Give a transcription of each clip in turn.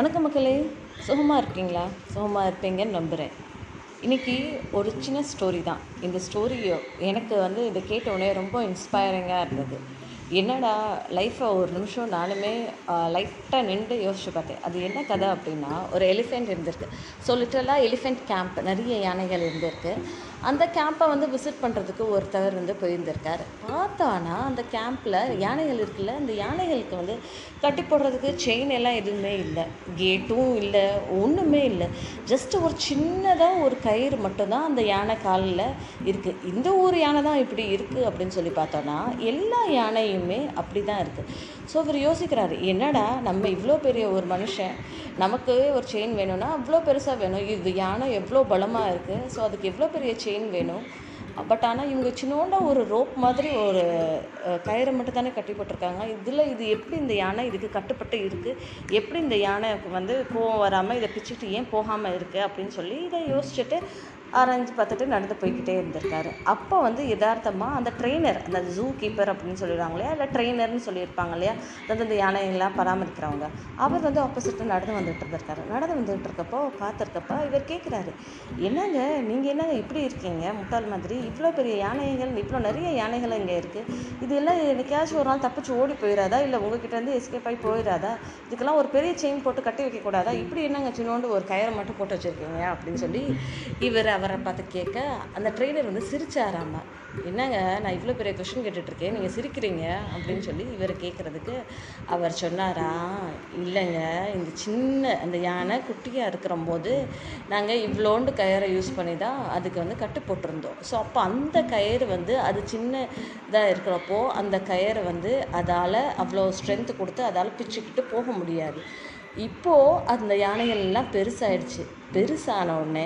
வணக்கம் மக்களே. சுகமாக இருக்கீங்களா? சுகமாக இருப்பீங்கன்னு நம்புகிறேன் இன்றைக்கி ஒரு சின்ன ஸ்டோரி தான். இந்த ஸ்டோரி எனக்கு வந்து இதை கேட்ட உடனே ரொம்ப இன்ஸ்பைரிங்காக இருந்தது. என்னடா லைஃப்பை ஒரு நிமிஷம் நானுமே லைட்டாக நின்று யோசிச்சு பார்த்தேன். அது என்ன கதை அப்படின்னா ஒரு எலிஃபெண்ட் இருந்திருக்கு. ஸோ லிட்டரலாக எலிஃபெண்ட் கேம்ப் நிறைய யானைகள் இருந்திருக்கு. அந்த கேம்பை வந்து விசிட் பண்ணுறதுக்கு ஒருத்தவர் வந்து போயிருந்திருக்கார். பார்த்தானா அந்த கேம்பில் யானைகள் இருக்குல்ல அந்த யானைகளுக்கு வந்து கட்டி போடுறதுக்கு செயின் எல்லாம் எதுவுமே இல்லை. கேட்டும் இல்லை ஒன்றுமே இல்லை. ஜஸ்ட் ஒரு சின்னதாக ஒரு கயிறு மட்டும்தான் அந்த யானை காலில் இருக்குது இந்த ஊர் யானை தான் இப்படி இருக்குது அப்படின்னு சொல்லி பார்த்தோன்னா எல்லா யானையுமே அப்படி தான் இருக்குது ஸோ அவர் யோசிக்கிறாரு என்னடா நம்ம இவ்வளோ பெரிய ஒரு மனுஷன் நமக்கு ஒரு செயின் வேணும்னா அவ்வளோ பெருசாக வேணும். இது யானை எவ்வளோ பலமாக இருக்குது ஸோ அதுக்கு எவ்வளோ பெரிய செயின் வேணும். பட் ஆனால் இவங்க சின்னோண்ட ஒரு ரோப் மாதிரி ஒரு கயிறை மட்டும் தானே கட்டி போட்டிருக்காங்க. இதில் இது எப்படி இந்த யானை இதுக்கு கட்டுப்பட்டு இருக்குது எப்படி இந்த யானைக்கு வந்து கோவம் வராமல் இதை பிச்சுட்டு ஏன் போகாமல் இருக்குது அப்படின்னு சொல்லி இதை யோசிச்சுட்டு ஆராய்ஞ்சு பார்த்துட்டு நடந்து போய்கிட்டே இருந்திருக்காரு. அப்போ வந்து யதார்த்தமாக அந்த ட்ரெயினர் அந்த ஜூ கீப்பர் அப்படின்னு சொல்லிடுவாங்க இல்லையா? இல்லை ட்ரெயினர்னு சொல்லியிருப்பாங்க இல்லையா? அதாவது இந்த யானைகள்லாம் பராமரிக்கிறவங்க. அவர் வந்து ஆப்போசிட்டாக நடந்து வந்துட்டு இருந்திருக்காரு. நடந்து வந்துட்டு இருக்கப்போ பார்த்துருக்கப்போ இவர் கேட்குறாரு என்னங்க நீங்கள் என்னங்க இப்படி இருக்கீங்க? முட்டாள் மாதிரி. இவ்வளோ பெரிய யானைகள் இவ்வளோ நிறைய யானைகள் இங்கே இருக்குது இது எல்லாம் என்னைக்காச்சும் ஒரு நாள் தப்பிச்சு ஓடி போயிடாதா இல்லை உங்ககிட்ட இருந்து எஸ்கேப் ஆகி போயிடாதா இதுக்கெல்லாம் ஒரு பெரிய செயின் போட்டு கட்டி வைக்கக்கூடாதா? இப்படி என்னங்க சின்னோண்டு ஒரு கயிறை மட்டும் போட்டு வச்சுருக்கீங்க? அப்படின்னு சொல்லி இவர் அவரை பார்த்து கேட்க அந்த ட்ரெய்னர் வந்து சிரிச்சாராம? என்னங்க நான் இவ்வளோ பெரிய கொஷின் கேட்டுட்ருக்கேன் நீங்கள் சிரிக்கிறீங்க. அப்படின்னு சொல்லி இவர் கேட்குறதுக்கு அவர் சொன்னாரா? இல்லைங்க இந்த சின்ன அந்த யானை குட்டியாக இருக்கிற போது நாங்கள் இவ்வளோண்டு கயிறை யூஸ் பண்ணி தான் அதுக்கு வந்து கட்டு போட்டிருந்தோம். ஸோ அப்போ அந்த கயிறு வந்து அது சின்ன இதாக இருக்கிறப்போ அந்த கயிறு வந்து அதால் அவ்வளோ ஸ்ட்ரென்த் கொடுத்து அதால் பிச்சுக்கிட்டு போக முடியாது. இப்போது அந்த யானைகள் எல்லாம் பெருசாயிடுச்சு. பெருசான உடனே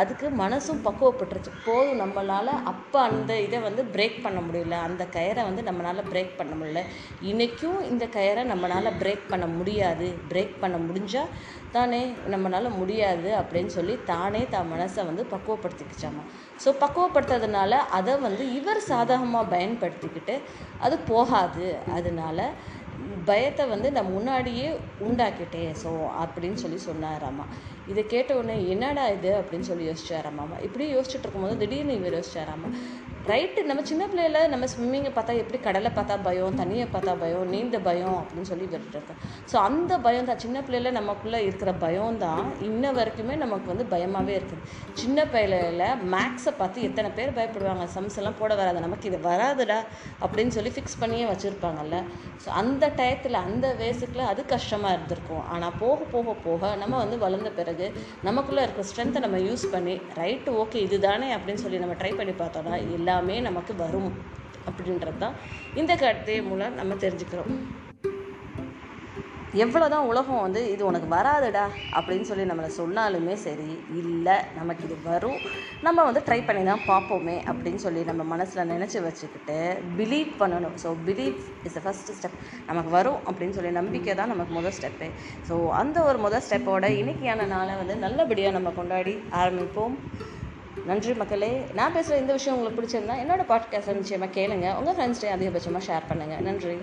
அதுக்கு மனசும் பக்குவப்பட்டுருச்சு. போதும் நம்மளால் அப்போ அந்த இதை வந்து பிரேக் பண்ண முடியல. அந்த கயரை வந்து நம்மளால் பிரேக் பண்ண முடியல. இன்றைக்கும் இந்த கயரை நம்மளால் பிரேக் பண்ண முடியாது. பிரேக் பண்ண முடிஞ்சால் தானே நம்மளால் முடியாது அப்படின்னு சொல்லி தானே தான் மனசை வந்து பக்குவப்படுத்திக்கிச்சாமா. ஸோ பக்குவப்படுத்துறதுனால அதை வந்து இவர் சாதகமாக பயன்படுத்திக்கிட்டு அது போகாது. அதனால் பயத்தை வந்து நான் முன்னாடியே உண்டாக்கிட்டேன். ஸோ அப்படின்னு சொல்லி சொன்னாராமா. இதை கேட்ட உடனே என்னடா இது? அப்படின்னு சொல்லி யோசிச்சாராமாமா இப்படி யோசிச்சுட்டு இருக்கும்போது திடீர்னு இவர் யோசிச்சாராமா ரைட்டு நம்ம சின்ன பிள்ளையில நம்ம ஸ்விம்மிங்கை பார்த்தா எப்படி கடலை பார்த்தா பயம் தண்ணியை பார்த்தா பயம் நீந்த பயம் அப்படின்னு சொல்லி விட்டுருக்கோம் ஸோ அந்த பயம் தான். சின்ன பிள்ளையில நமக்குள்ளே இருக்கிற பயம் தான் இன்ன வரைக்குமே நமக்கு வந்து பயமாகவே இருக்குது சின்ன பிள்ளையில மேக்ஸை பார்த்து எத்தனை பேர் பயப்படுவாங்க? சம்ஸ் எல்லாம் போட வராது. நமக்கு இது வராதுடா அப்படின்னு சொல்லி ஃபிக்ஸ் பண்ணியே வச்சுருப்பாங்கல்ல. ஸோ அந்த டயத்தில் அந்த வயசுக்குள்ள அது கஷ்டமாக இருந்திருக்கும். ஆனால் போக போக போக நம்ம வந்து வளர்ந்த பிறகு நமக்குள்ளே இருக்கிற ஸ்ட்ரென்த்தை நம்ம யூஸ் பண்ணி ரைட்டு ஓகே இதுதானே அப்படின்னு சொல்லி நம்ம ட்ரை பண்ணி பார்த்தோம்னா எல்லாமே நமக்கு வரும் அப்படின்றது தான் இந்த கருத்தை மூலம் நம்ம தெரிஞ்சுக்கிறோம். எவ்வளோ தான் உலகம் வந்து இது உனக்கு வராதுடா அப்படின்னு சொல்லி நம்மளை சொன்னாலுமே சரி இல்லை நமக்கு இது வரும். நம்ம வந்து ட்ரை பண்ணி தான் பார்ப்போமே அப்படின்னு சொல்லி நம்ம மனசில் நினச்சி வச்சுக்கிட்டு பிலீவ் பண்ணணும். So believe is the first step நமக்கு வரும் அப்படின்னு சொல்லி நம்பிக்கை தான் நமக்கு முதல் ஸ்டெப்பு ஸோ அந்த ஒரு முதல் ஸ்டெப்போட இன்னைக்கான நாளை வந்து நல்லபடியாக நம்ம கொண்டாடி ஆரம்பிப்போம். நன்றி மக்களே. நான் பேசுகிற இந்த விஷயம் உங்களுக்கு பிடிச்சிருந்தா என்னோட பாட்காஸ்ட்டை நிச்சயமாக கேளுங்கள் உங்கள் ஃப்ரெண்ட்ஸ்டையும் அதிகபட்சமாக ஷேர் பண்ணுங்கள் நன்றி.